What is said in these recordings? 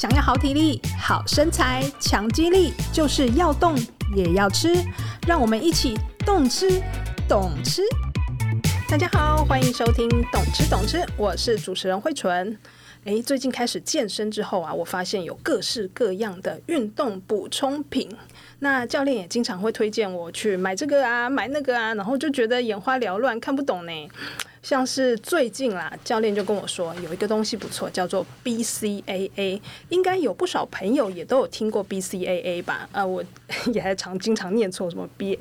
想要好体力、好身材、强肌力，就是要动也要吃。让我们一起动吃、懂吃。大家好，欢迎收听《懂吃懂吃》，我是主持人慧纯。诶，最近开始健身之后啊，我发现有各式各样的运动补充品。那教练也经常会推荐我去买这个啊，买那个啊，然后就觉得眼花缭乱，看不懂呢。像是最近啦，教练就跟我说有一个东西不错，叫做 BCAA，应该有不少朋友也都有听过 BCAA 吧？啊，我 也还常经常念错什么 B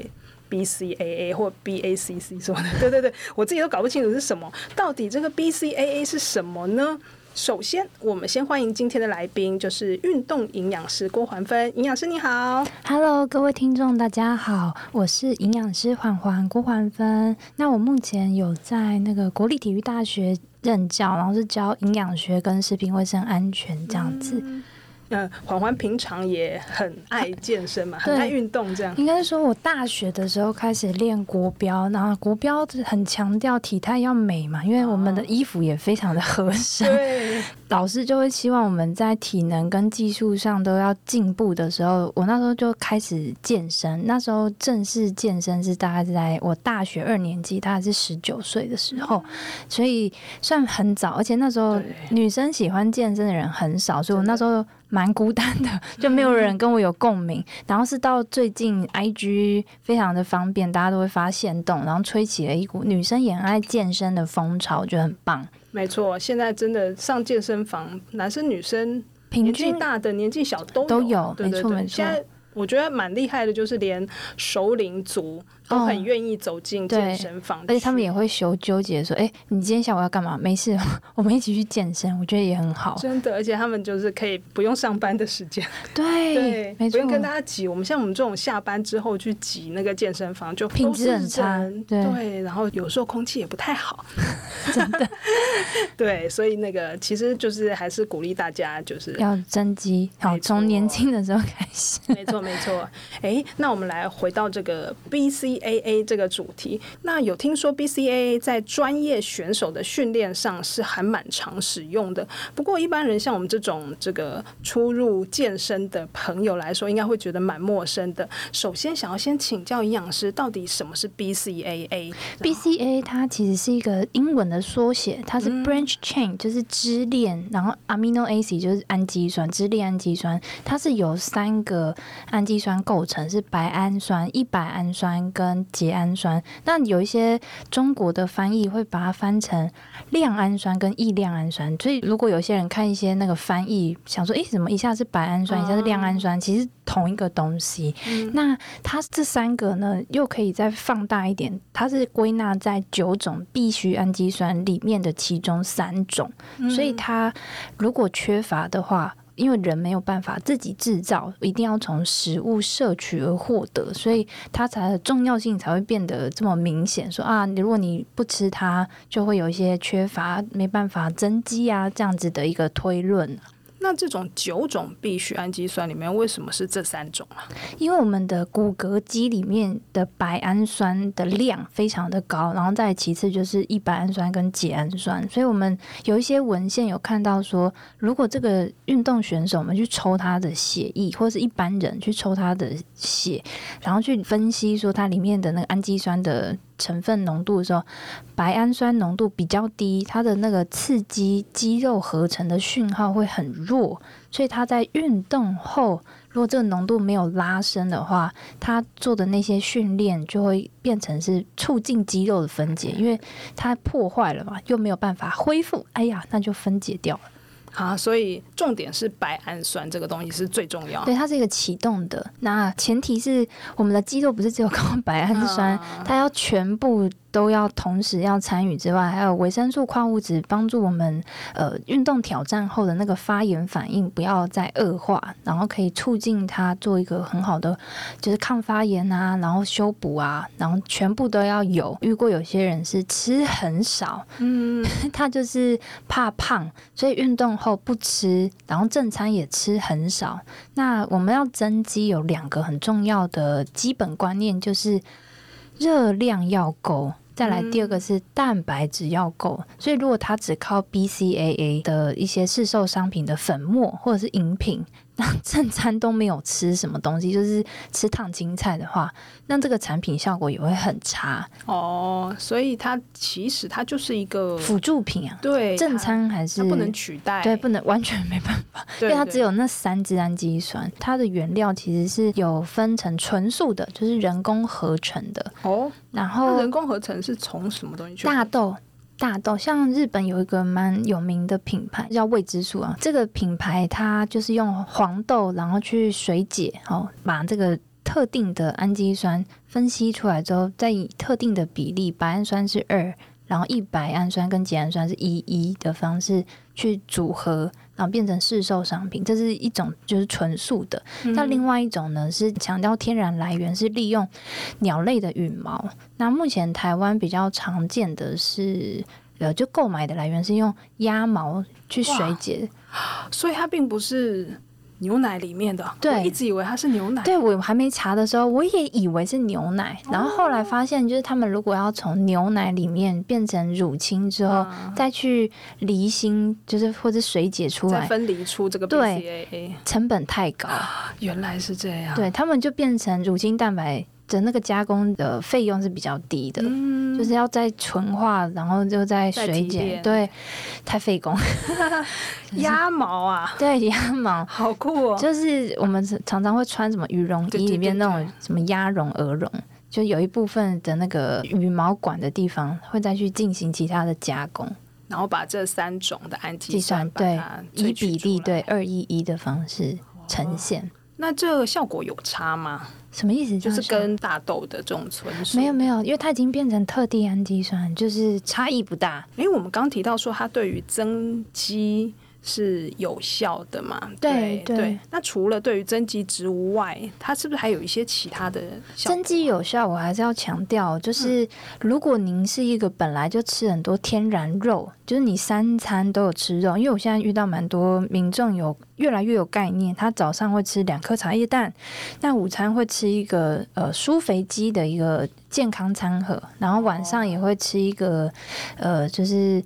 BCAA 或 BACC 什么的，对对对，我自己都搞不清楚是什么。到底这个 BCAA 是什么呢？首先，我们先欢迎今天的来宾，就是运动营养师郭环芬。营养师你好，Hello，各位听众大家好，我是营养师环环郭环芬。那我目前有在那个国立体育大学任教，然后是教营养学跟食品卫生安全这样子。嗯嗯，环环平常也很爱健身嘛，很爱运动这样。应该是说，我大学的时候开始练国标，然后国标很强调体态要美嘛，因为我们的衣服也非常的 合身。对，老师就会希望我们在体能跟技术上都要进步的时候，我那时候就开始健身。那时候正式健身是大概是在我大学二年级，大概是十九岁的时候，所以算很早。而且那时候女生喜欢健身的人很少，所以我那时候。蛮孤单的，就没有人跟我有共鸣。然后是到最近，IG 非常的方便，大家都会发现动，然后吹起了一股女生也很爱健身的风潮，我觉得很棒。没错，现在真的上健身房，男生女生年纪大的、年纪小都有都有，没错没错。我觉得蛮厉害的，就是连熟龄族都很愿意走进健身房，哦，而且他们也会修纠结说：“哎、欸，你今天下午要干嘛？没事，我们一起去健身。”我觉得也很好，真的。而且他们就是可以不用上班的时间，对对，没错，不用跟大家挤。我们像我们这种下班之后去挤那个健身房，就品质很差，对，对，然后有时候空气也不太好，真的。对，所以那个其实就是还是鼓励大家就是要增肌，好，从年轻的时候开始，没错。没错，哎，那我们来回到这个 BCAA 这个主题。那有听说 BCAA 在专业选手的训练上是还蛮常使用的。不过一般人像我们这种这个初入健身的朋友来说，应该会觉得蛮陌生的。首先，想要先请教营养师，到底什么是 BCAA？BCAA 它其实是一个英文的缩写，它是 branch chain，就是支链，然后 amino acid 就是氨基酸，支链氨基酸，它是有三个。氨基酸构成是白氨酸、一百氨酸跟缬氨酸。那有一些中国的翻译会把它翻成亮氨酸跟异亮氨酸。所以如果有些人看一些那个翻译，想说，诶，怎么一下是白氨酸，一下是亮氨酸？其实同一个东西。嗯、那它这三个呢，又可以再放大一点，它是归纳在九种必需氨基酸里面的其中三种。所以它如果缺乏的话，因为人没有办法自己制造，一定要从食物摄取而获得，所以它才重要性才会变得这么明显。说啊，如果你不吃它，就会有一些缺乏，没办法增肌啊，这样子的一个推论。那这种九种必需氨基酸里面，为什么是这三种啊？因为我们的骨骼肌里面的白氨酸的量非常的高，然后再其次就是一白氨酸跟纈氨酸，所以我们有一些文献有看到说，如果这个运动选手我们去抽他的血液，或者是一般人去抽他的血，然后去分析说它里面的那个氨基酸的。成分浓度的时候，白氨酸浓度比较低，它的那个刺激肌肉合成的讯号会很弱，所以它在运动后，如果这个浓度没有拉升的话，它做的那些训练就会变成是促进肌肉的分解，因为它破坏了嘛，又没有办法恢复，哎呀，那就分解掉了。啊，所以重点是白氨酸这个东西是最重要的。对，它是一个启动的，那前提是我们的肌肉不是只有靠白氨酸，啊、它要全部。都要同时要参与之外，还有维生素、矿物质帮助我们呃运动挑战后的那个发炎反应不要再恶化，然后可以促进它做一个很好的就是抗发炎啊，然后修补啊，然后全部都要有。遇过有些人是吃很少，嗯，他就是怕胖，所以运动后不吃，然后正餐也吃很少。那我们要增肌有两个很重要的基本观念，就是热量要够。再来第二个是蛋白质要够。所以如果他只靠 BCAA 的一些市售商品的粉末或者是饮品。那 正餐都没有吃什么东西，就是吃烫青菜的话，那这个产品效果也会很差哦。所以它其实它就是一个辅助品啊，对，正餐还是不能取代，对，不能完全没办法，因为它只有那三支氨基酸，它的原料其实是有分成纯素的，就是人工合成的哦。然后人工合成是从什么东西去？大豆。大豆，像日本有一个蛮有名的品牌叫未知数啊，这个品牌它就是用黄豆，然后去水解，哦，把这个特定的氨基酸分析出来之后，再以特定的比例，白氨酸是二，然后一白氨酸跟缬氨酸是一一的方式去组合。然后变成市售商品，这是一种就是纯素的。那、嗯、另外一种呢，是强调天然来源，是利用鸟类的羽毛。那目前台湾比较常见的是，呃，就购买的来源是用鸭毛去水解，所以它并不是。牛奶里面的，对，我一直以为它是牛奶。对，我还没查的时候，我也以为是牛奶。哦、然后后来发现，就是他们如果要从牛奶里面变成乳清之后，啊、再去离心，就是或者水解出来，再分离出这个 BCAA，成本太高。原来是这样。对，他们就变成乳清蛋白。的那个加工的费用是比较低的，嗯、就是要再纯化，然后就再水解，对，太费工。鸭毛啊，对，鸭毛。好酷哦！就是我们常常会穿什么羽绒衣，里面那种什么鸭绒、鹅绒，就有一部分的那个羽毛管的地方会再去进行其他的加工，然后把这三种的氨基酸对以比例对二一一的方式呈现。哦那这个效果有差吗？什么意思？就是跟大豆的这种纯素没有没有，因为它已经变成特地氨基酸，就是差异不大。因为我们刚提到说它对于增肌是有效的嘛？对对，对。那除了对于增肌植物外，它是不是还有一些其他的效？增肌有效？我还是要强调，就是如果您是一个本来就吃很多天然肉，就是你三餐都有吃肉，因为我现在遇到蛮多民众有越来越有概念，他早上会吃两颗茶叶蛋，那午餐会吃一个呃舒肥鸡的一个健康餐盒，然后晚上也会吃一个呃就是。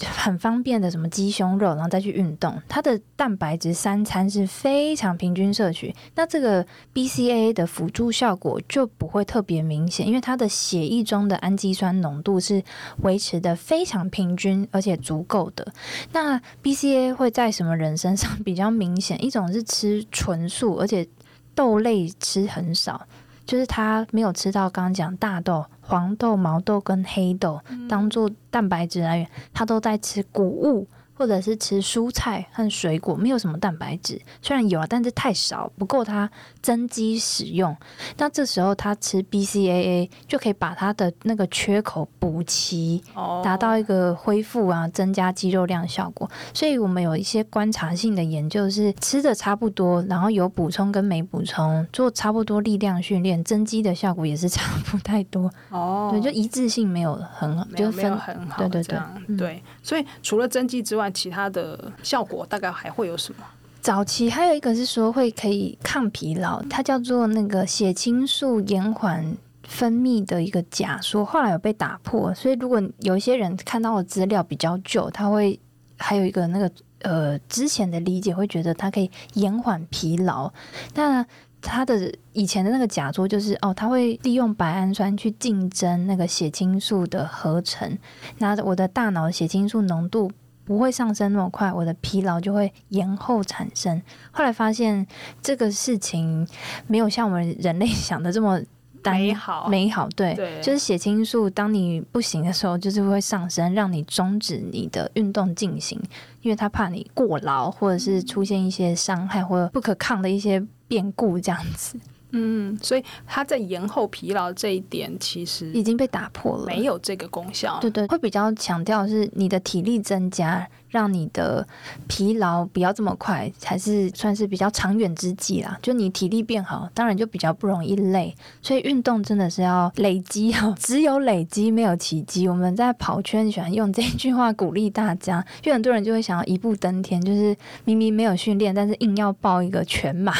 很方便的什么鸡胸肉，然后再去运动，它的蛋白质三餐是非常平均摄取，那这个 B C A 的辅助效果就不会特别明显，因为它的血液中的氨基酸浓度是维持的非常平均而且足够的。那 B C A 会在什么人身上比较明显？一种是吃纯素，而且豆类吃很少。就是他没有吃到刚刚讲大豆、黄豆、毛豆跟黑豆当做蛋白质来源，他都在吃谷物。或者是吃蔬菜和水果，没有什么蛋白质，虽然有啊，但是太少，不够它增肌使用。那这时候他吃 BCAA 就可以把它的那个缺口补齐，达到一个恢复啊、增加肌肉量的效果。所以我们有一些观察性的研究是吃的差不多，然后有补充跟没补充，做差不多力量训练，增肌的效果也是 差不太多。哦，对，就一致性没有很好，就分很好，对对对，对。所以除了增肌之外，其他的效果大概还会有什么？早期还有一个是说会可以抗疲劳，它叫做那个血清素延缓分泌的一个假说，后来有被打破。所以如果有一些人看到的资料比较旧，他会还有一个那个呃之前的理解会觉得它可以延缓疲劳。那它的以前的那个假说就是哦，他会利用白氨酸去竞争那个血清素的合成，那我的大脑血清素浓度。不会上升那么快，我的疲劳就会延后产生。后来发现这个事情没有像我们人类想的这么美 好。美好，对，对，就是血清素，当你不行的时候，就是会上升，让你终止你的运动进行，因为他怕你过劳，或者是出现一些伤害或者不可抗的一些变故这样子。嗯，所以它在延后疲劳这一点其实已经被打破了，没有这个功效。对对，会比较强调是你的体力增加，让你的疲劳不要这么快，才是算是比较长远之计啦。就你体力变好，当然就比较不容易累。所以运动真的是要累积哈，只有累积没有奇迹。我们在跑圈喜欢用这句话鼓励大家，因为很多人就会想要一步登天，就是明明没有训练，但是硬要报一个全马。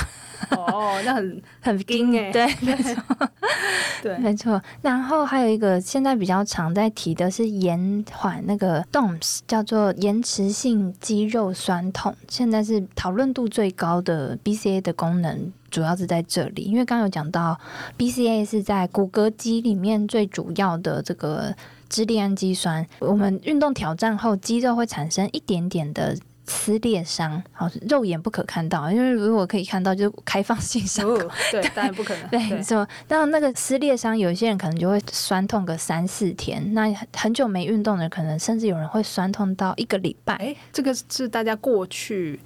哦，那很 很硬哎，对，没错，对，没错。然后还有一个现在比较常在提的是延缓那个 DOMS，叫做延迟性肌肉酸痛，现在是讨论度最高的 BCA 的功能，主要是在这里，因为刚刚有讲到 BCA 是在骨骼肌里面最主要的这个支链氨基酸，我们运动挑战后，肌肉会产生一点点的。撕裂伤，好，肉眼不可看到，因为如果可以看到，就是开放性伤口，哦，对，当然不可能。对，没错。那那个撕裂伤，有一些人可能就会酸痛个三四天，那很久没运动的，可能甚至有人会酸痛到一个礼拜。哎，这个是大家过去。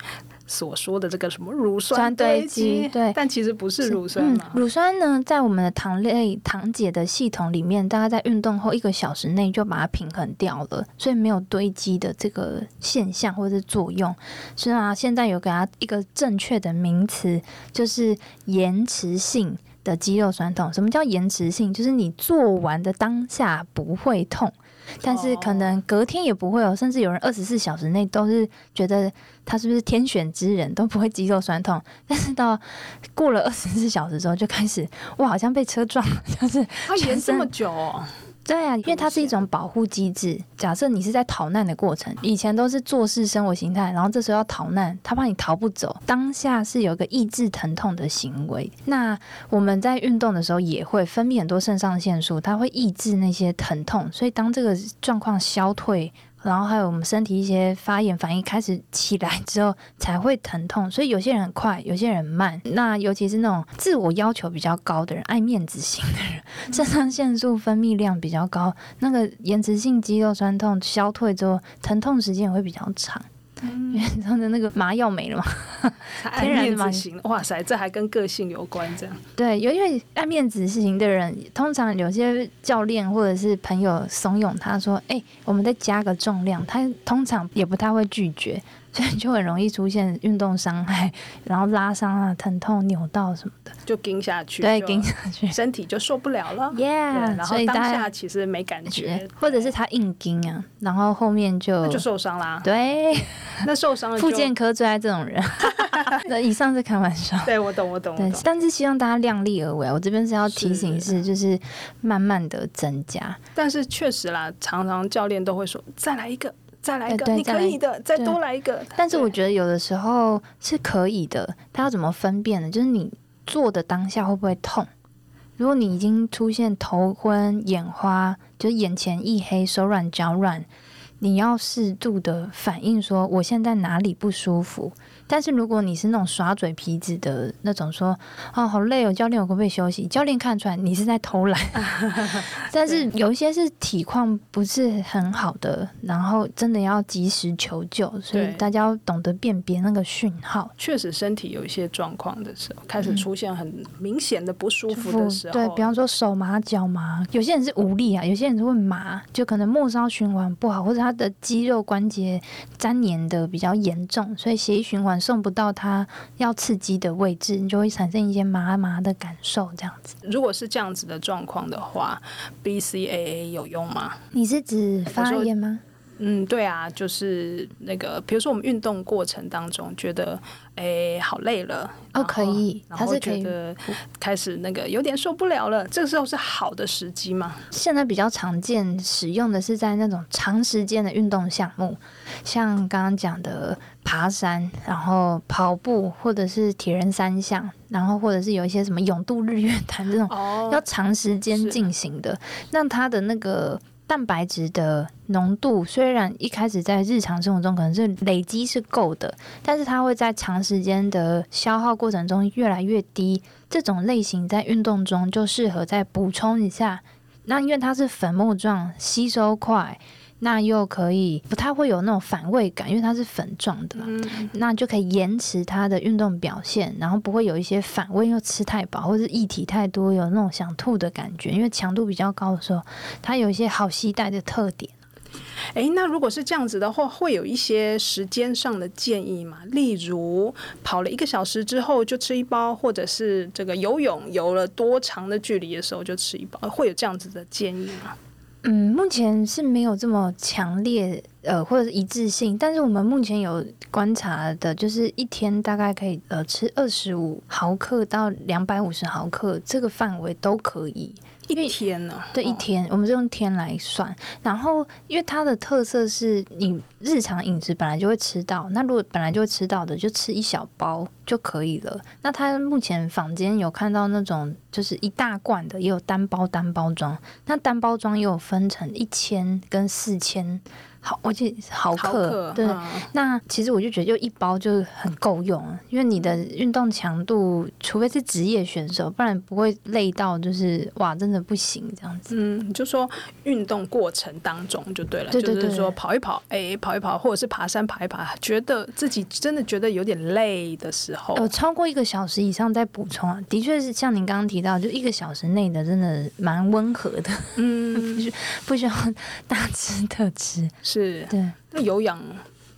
所说的这个什么乳酸堆积，对，但其实不是乳酸嘛。嗯，乳酸呢，在我们的糖类糖解的系统里面，大概在运动后一个小时内就把它平衡掉了，所以没有堆积的这个现象或者是作用。所以啊，现在有给它一个正确的名词，就是延迟性的肌肉酸痛。什么叫延迟性？就是你做完的当下不会痛。但是可能隔天也不会有，甚至有人二十四小时内都是觉得他是不是天选之人，都不会肌肉酸痛。但是到过了二十四小时之后，就开始哇，好像被车撞了，就是他延这么久哦。对啊，因为它是一种保护机制。假设你是在逃难的过程，以前都是做事生活形态，然后这时候要逃难，他怕你逃不走，当下是有一个抑制疼痛的行为。那我们在运动的时候也会分泌很多肾上腺素，它会抑制那些疼痛，所以当这个状况消退。然后还有我们身体一些发炎反应开始起来之后才会疼痛，所以有些人很快，有些人慢。那尤其是那种自我要求比较高的人，爱面子型的人，肾上腺素分泌量比较高，那个延迟性肌肉酸痛消退之后，疼痛时间也会比较长。因为他的那个麻药没了嘛，天然的嘛型，哇塞，这还跟个性有关，这样。对，因为爱面子型的人，通常有些教练或者是朋友怂恿他说：“哎、欸，我们再加个重量。”他通常也不太会拒绝。所以 就很容易出现运动伤害，然后拉伤啊、疼痛、扭到什么的，就盯下去，对，盯下去，身体就受不了了。Yeah，然后当下其实没感觉，或者是他硬盯啊，然后后面就那就受伤啦。对，那受伤了。复健科最爱这种人。那以上是开玩笑。对，我懂，我懂，对，但是希望大家量力而为。我这边是要提醒是，就是慢慢的增加。但是确实啦，常常教练都会说，再来一个。再来一个，你可以的，再多来一个。但是我觉得有的时候是可以的，他要怎么分辨呢？就是你做的当下会不会痛？如果你已经出现头昏眼花，就是眼前一黑、手软脚软，你要适度的反应说，我现在哪里不舒服。但是如果你是那种耍嘴皮子的那种说，说哦好累哦，教练我可不可以休息？教练看出来你是在偷懒。但是有一些是体况不是很好的，然后真的要及时求救，所以大家要懂得辨别那个讯号。确实身体有一些状况的时候，开始出现很明显的不舒服的时候，嗯、对，比方说手麻脚麻，有些人是无力啊，有些人是会麻，就可能末梢循环不好，或者他的肌肉关节粘连的比较严重，所以血液循环。送不到他要刺激的位置，你就会产生一些麻麻的感受，这样子。如果是这样子的状况的话，BCAA 有用吗？你是指发炎吗？嗯，对啊，就是那个，比如说我们运动过程当中觉得，哎、欸，好累了，哦，可以，他是觉得开始那个有点受不了了，这个时候是好的时机吗？现在比较常见使用的是在那种长时间的运动项目，像刚刚讲的爬山，然后跑步，或者是铁人三项，然后或者是有一些什么泳渡日月潭这种要长时间进行的，那它的那个。蛋白质的浓度虽然一开始在日常生活中可能是累积是够的，但是它会在长时间的消耗过程中越来越低。这种类型在运动中就适合再补充一下。那因为它是粉末状，吸收快。那又可以不太会有那种反胃感，因为它是粉状的，嗯，那就可以延迟它的运动表现，然后不会有一些反胃，又吃太饱或者液体太多，有那种想吐的感觉。因为强度比较高的时候，它有一些好携带的特点。诶，那如果是这样子的话，会有一些时间上的建议吗？例如跑了一个小时之后就吃一包，或者是这个游泳游了多长的距离的时候就吃一包，会有这样子的建议吗？嗯，目前是没有这么强烈呃，或者一致性，但是我们目前有观察的，就是一天大概可以呃吃二十五毫克到两百五十毫克这个范围都可以。一天呢？对，一天，我们是用天来算。然后，因为它的特色是你日常饮食本来就会吃到，那如果本来就会吃到的，就吃一小包就可以了。那它目前坊间有看到那种就是一大罐的，也有单包单包装。那单包装又有分成一千跟四千。好，而且毫克，对。嗯、那其实我就觉得，就一包就很够用，因为你的运动强度，除非是职业选手，不然不会累到就是哇，真的不行这样子。嗯，就说运动过程当中就对了，对对对，就是说跑一跑，哎、欸，跑一跑，或者是爬山爬一爬，觉得自己真的觉得有点累的时候，有超过一个小时以上再补充啊，的确是像您刚刚提到，就一个小时内的真的蛮温和的，嗯，不 不需要大吃特吃。是，对。那有氧，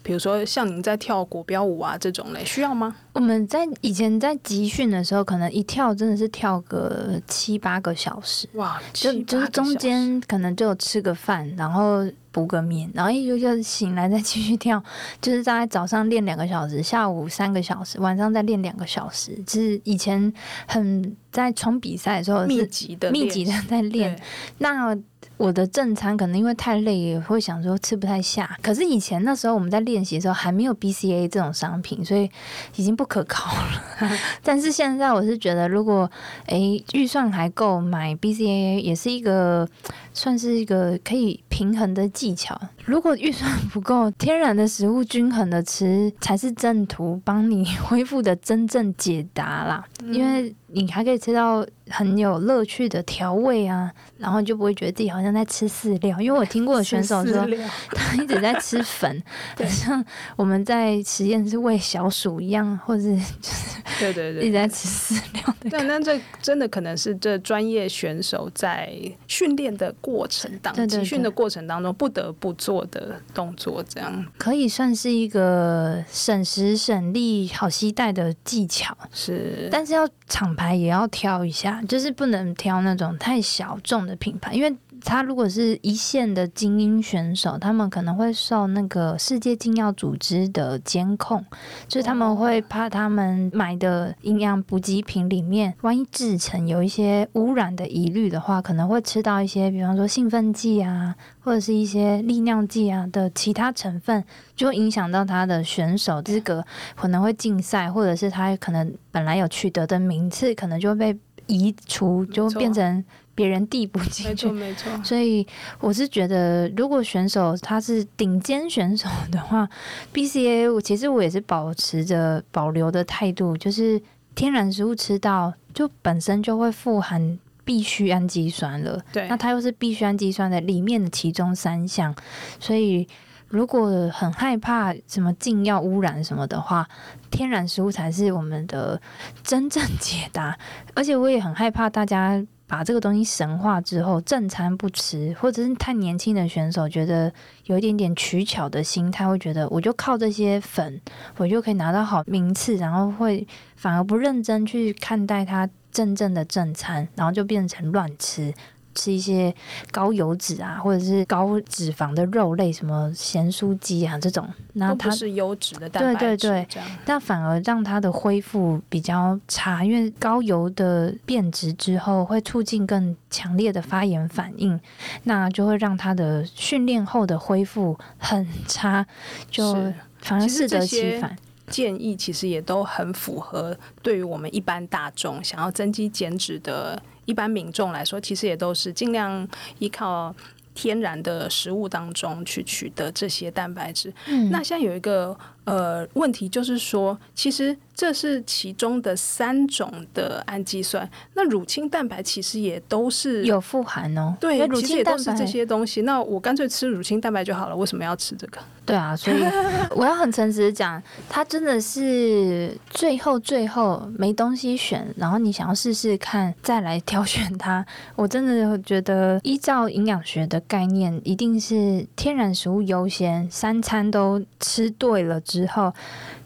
比如说像您在跳国标舞啊这种嘞，需要吗？我们在以前在集训的时候，可能一跳真的是跳个七八个小时，哇，就就是中间可能就有吃个饭，然后补个眠，然后一就就醒来再继续跳，就是大概早上练两个小时，下午三个小时，晚上再练两个小时。就是以前很在冲比赛的时候密集的密集的在练，那。我的正餐可能因为太累，也会想说吃不太下。可是以前那时候我们在练习的时候还没有 BCA 这种商品，所以已经不可靠了。但是现在我是觉得，如果诶预算还够，买 BCA 也是一个算是一个可以平衡的技巧。如果预算不够，天然的食物均衡的吃才是正途，帮你恢复的真正解答啦。因为你还可以吃到很有乐趣的调味啊，然后就不会觉得自己好像在吃饲料。因为我听过的选手说，他一直在吃粉，好像我们在实验室喂小鼠一样，或者就是对对对，一直在吃饲料。对，那这真的可能是这专业选手在训练的过程当中，集训的过程当中不得不做的动作，这样可以算是一个省时省力、好携带的技巧。是，但是要厂牌也要挑一下，就是不能挑那种太小众的品牌，因为。他如果是一线的精英选手，他们可能会受那个世界禁药组织的监控，就是他们会怕他们买的营养补给品里面，万一制成有一些污染的疑虑的话，可能会吃到一些，比方说兴奋剂啊，或者是一些利尿剂啊的其他成分，就会影响到他的选手资格，可能会禁赛，或者是他可能本来有取得的名次，可能就会被移除，就变成。别人递补进去，没错没错。所以我是觉得，如果选手他是顶尖选手的话，BCA 我其实我也是保持着保留的态度，就是天然食物吃到就本身就会富含必需氨基酸了。对，那它又是必需氨基酸的里面的其中三项，所以如果很害怕什么禁药污染什么的话，天然食物才是我们的真正解答。而且我也很害怕大家。把这个东西神化之后，正餐不吃，或者是太年轻的选手觉得有一点点取巧的心态，会觉得我就靠这些粉，我就可以拿到好名次，然后会反而不认真去看待他真正的正餐，然后就变成乱吃。吃一些高油脂啊，或者是高脂肪的肉类，什么咸酥鸡啊这种，那它是优质的蛋白质，对对对，但反而让它的恢复比较差，因为高油的变质之后会促进更强烈的发炎反应，那就会让它的训练后的恢复很差，就反而适得其反。建议其实也都很符合，对于我们一般大众想要增肌减脂的。一般民众来说，其实也都是尽量依靠天然的食物当中去取得这些蛋白质。嗯，那现在有一个呃问题，就是说，其实。这是其中的三种的氨基酸，那乳清蛋白其实也都是有富含哦。对，乳清蛋白其实也都是这些东西。那我干脆吃乳清蛋白就好了，为什么要吃这个？对啊，所以我要很诚实的讲，它真的是最后最后没东西选，然后你想要试试看再来挑选它。我真的觉得依照营养学的概念，一定是天然食物优先，三餐都吃对了之之后，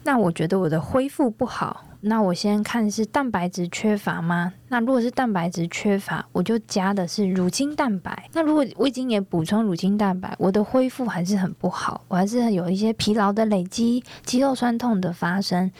那我觉得我的恢复不好。那我先看是蛋白质缺乏吗？那如果是蛋白质缺乏，我就加的是乳清蛋白。那如果我已经也补充乳清蛋白，我的恢复还是很不好，我还是有一些疲劳的累积、肌肉酸痛的发生，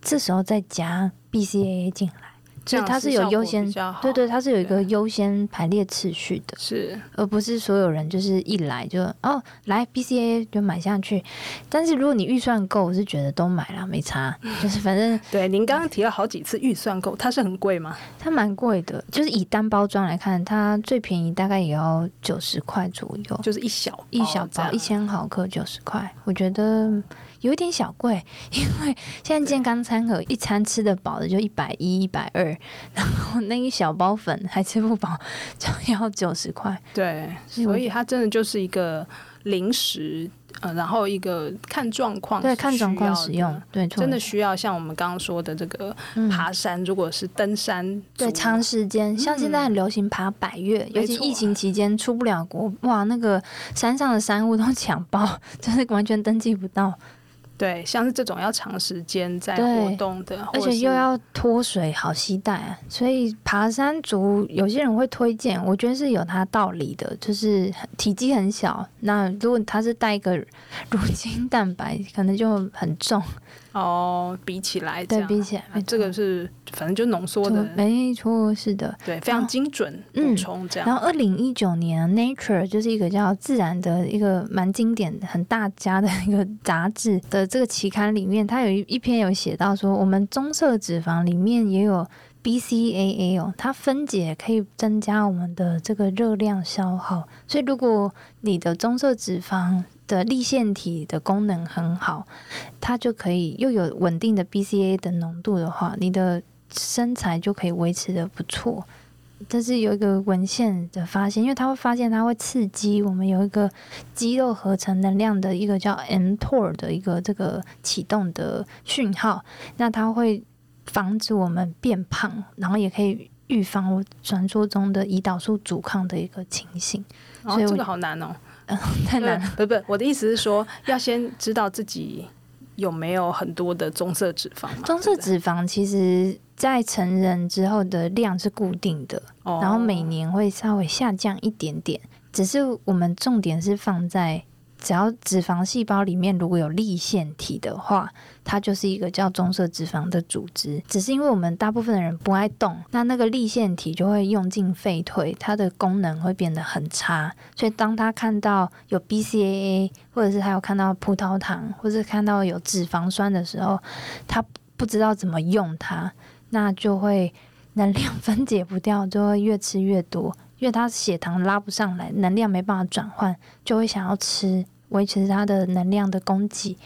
这时候再加 BCAA 进来。所以它是有优先，对对，它是有一个优先排列次序的，是，而不是所有人就是一来就哦来 BCA 就买下去。但是如果你预算够，我是觉得都买了没差，就是反正 对。您刚刚提了好几次预算够，它是很贵吗？它蛮贵的，就是以单包装来看，它最便宜大概也要九十块左右，就是一小一小包一千毫克九十块，我觉得。有一点小贵，因为现在健康餐盒一餐吃得饱的就一百一、一百二，然后那一小包粉还吃不饱，就要九十块。对，所以它真的就是一个零食，呃，然后一个看状况，对，看状况使用，对，真的需要像我们刚刚说的这个爬山，嗯、如果是登山，对，长时间，像现在很流行爬百越，嗯、尤其疫情期间出不了国，哇，那个山上的山屋都抢爆，就是完全登记不到。对，像是这种要长时间在活动的，而且又要脱水好期待啊，所以爬山族有些人会推荐，我觉得是有它道理的，就是体积很小，那如果他是带一个 乳清蛋白，可能就很重。哦，比起来，对，比起来，啊、这个是反正就浓缩的，没错，是的，对，非常精准补充这样。嗯、然后，二零一九年《Nature》就是一个叫《自然》的一个蛮经典、很大家的一个杂志的这个期刊里面，它有一一篇有写到说，我们棕色脂肪里面也有 BCAA 哦，它分解可以增加我们的这个热量消耗，所以如果你的棕色脂肪的粒线体的功能很好，它就可以又有稳定的 BCA 的浓度的话，你的身材就可以维持的不错。但是有一个文献的发现，因为它会发现它会刺激我们有一个肌肉合成能量的一个叫 mTOR 的一个这个启动的讯号，那它会防止我们变胖，然后也可以预防我传说中的胰岛素阻抗的一个情形。哦，所以这个好难哦。太难了，不不，我的意思是说，要先知道自己有没有很多的棕色脂肪。棕色脂肪其实，在成人之后的量是固定的，哦、然后每年会稍微下降一点点，只是我们重点是放在。只要脂肪细胞里面如果有粒线体的话，它就是一个叫棕色脂肪的组织。只是因为我们大部分的人不爱动，那那个粒线体就会用进废退，它的功能会变得很差。所以当他看到有 BCAA，或者是他有看到葡萄糖，或是看到有脂肪酸的时候，他不知道怎么用它，那就会能量分解不掉，就会越吃越多。因为他血糖拉不上来，能量没办法转换，就会想要吃，维持它的能量的供给。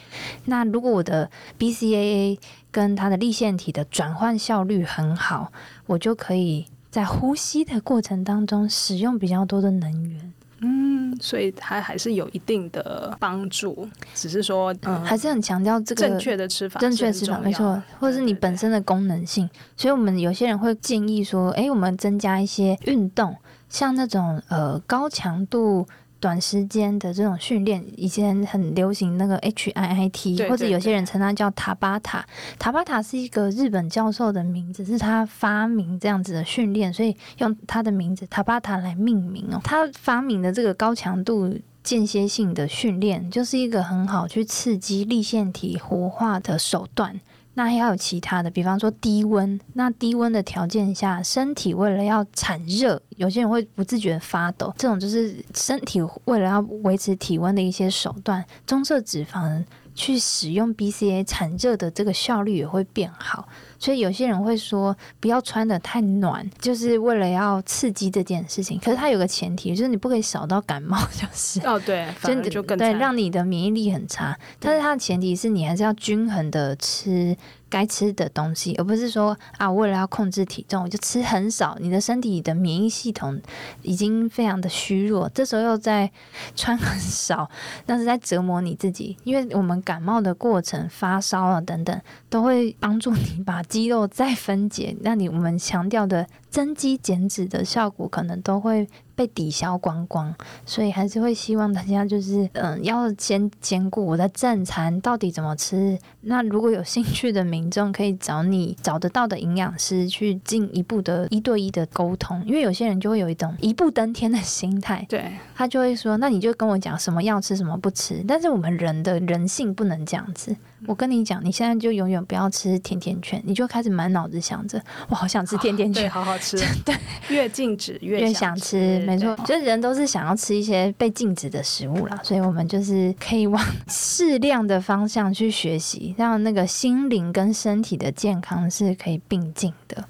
那如果我的 BCAA 跟它的立腺体的转换效率很好，我就可以在呼吸的过程当中使用比较多的能源。嗯，所以它还是有一定的帮助，只是说，嗯，还是很强调这个正确的吃法，正确吃法没错，或者是你本身的功能性。所以我们有些人会建议说，哎，我们增加一些运动。像那种呃高强度短时间的这种训练，以前很流行那个 HIIT，或者有些人称它叫塔巴塔。塔巴塔是一个日本教授的名字，是他发明这样子的训练，所以用他的名字塔巴塔来命名哦。他发明的这个高强度间歇性的训练，就是一个很好去刺激立腺体活化的手段。那还有其他的，比方说低温。那低温的条件下，身体为了要产热，有些人会不自觉发抖，这种就是身体为了要维持体温的一些手段。棕色脂肪去使用 BCA 产热的这个效率也会变好。所以有些人会说，不要穿的太暖，就是为了要刺激这件事情。可是它有个前提，就是你不可以少到感冒，就是 哦，对，真的就更对，让你的免疫力很差。但是它的前提是你还是要均衡的吃。该吃的东西，而不是说啊，为了要控制体重，我就吃很少。你的身体的免疫系统已经非常的虚弱，这时候又在穿很少，那是在折磨你自己。因为我们感冒的过程、发烧啊等等，都会帮助你把肌肉再分解，那你我们强调的增肌减脂的效果，可能都会被抵消光光，所以还是会希望大家就是嗯，要先兼顾我的正餐到底怎么吃。那如果有兴趣的民众，可以找你找得到的营养师去进一步的一对一的沟通，因为有些人就会有一种一步登天的心态，对，他就会说，那你就跟我讲什么要吃，什么不吃。但是我们人的人性不能这样子。我跟你讲，你现在就永远不要吃甜甜圈，你就开始满脑子想着，我好想吃甜甜圈，好好吃，对，越禁止越越想吃，没错，就是人都是想要吃一些被禁止的食物啦，所以我们就是可以往 适量的方向去学习，让那个心灵跟身体的健康是可以并进的。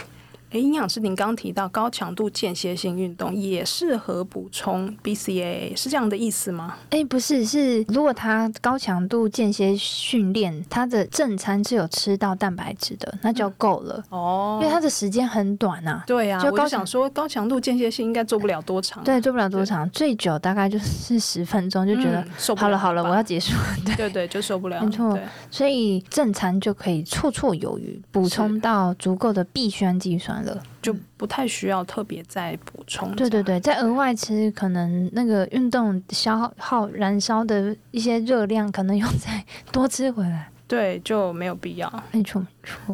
诶，营养师，您刚提到高强度间歇性运动也适合补充 BCAA，是这样的意思吗？诶，不是，是如果他高强度间歇训练，他的正餐是有吃到蛋白质的，那就够了、嗯、哦，因为他的时间很短呐、啊。对呀、啊，就高想说高强度间歇性应该做不了多长，对，做不了多长，最久大概就是十分钟，就觉得、嗯、好了好了，我要结束了。对对对，就受不了。没错，所以正餐就可以绰绰有余，补充到足够的必需氨基酸。就不太需要特别再补充。对对对，在额外吃，可能那个运动消耗燃烧的一些热量，可能又 再多吃回来。对，就没有必要。没错。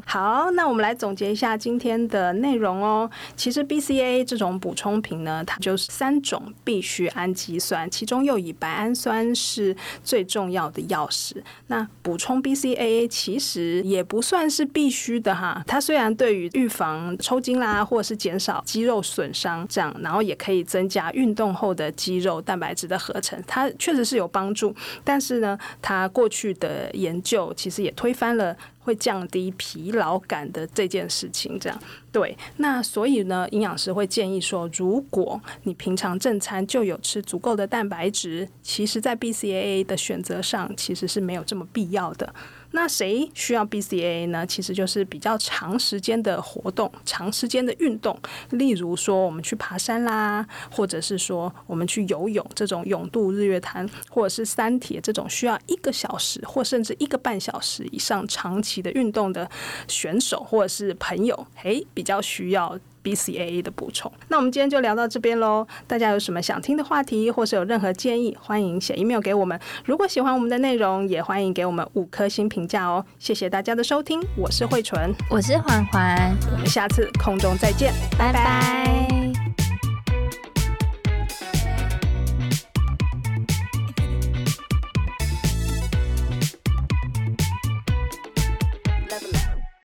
好，那我们来总结一下今天的内容哦。其实 BCA 这种补充品呢，它就是三种必需氨基酸，其中又以白氨酸是最重要的钥匙。那补充 BCAA 其实也不算是必须的哈。它虽然对于预防抽筋啦，或者是减少肌肉损伤这样，然后也可以增加运动后的肌肉蛋白质的合成，它确实是有帮助。但是呢，它过去的研究其实也推翻了。会降低疲劳感的这件事情，这样对。那所以呢，营养师会建议说，如果你平常正餐就有吃足够的蛋白质，其实在 BCAA 的选择上，其实是没有这么必要的。那谁需要 BCAA 呢？其实就是比较长时间的活动、长时间的运动，例如说我们去爬山啦，或者是说我们去游泳这种泳渡日月潭，或者是三铁这种需要一个小时或甚至一个半小时以上长期的运动的选手或者是朋友，诶，比较需要。BCAA 的补充，那我们今天就聊到这边喽。大家有什么想听的话题，或是有任何建议，欢迎写 email 给我们。如果喜欢我们的内容，也欢迎给我们五颗星评价哦。谢谢大家的收听，我是慧纯，我是环环，我们下次空中再见，拜拜。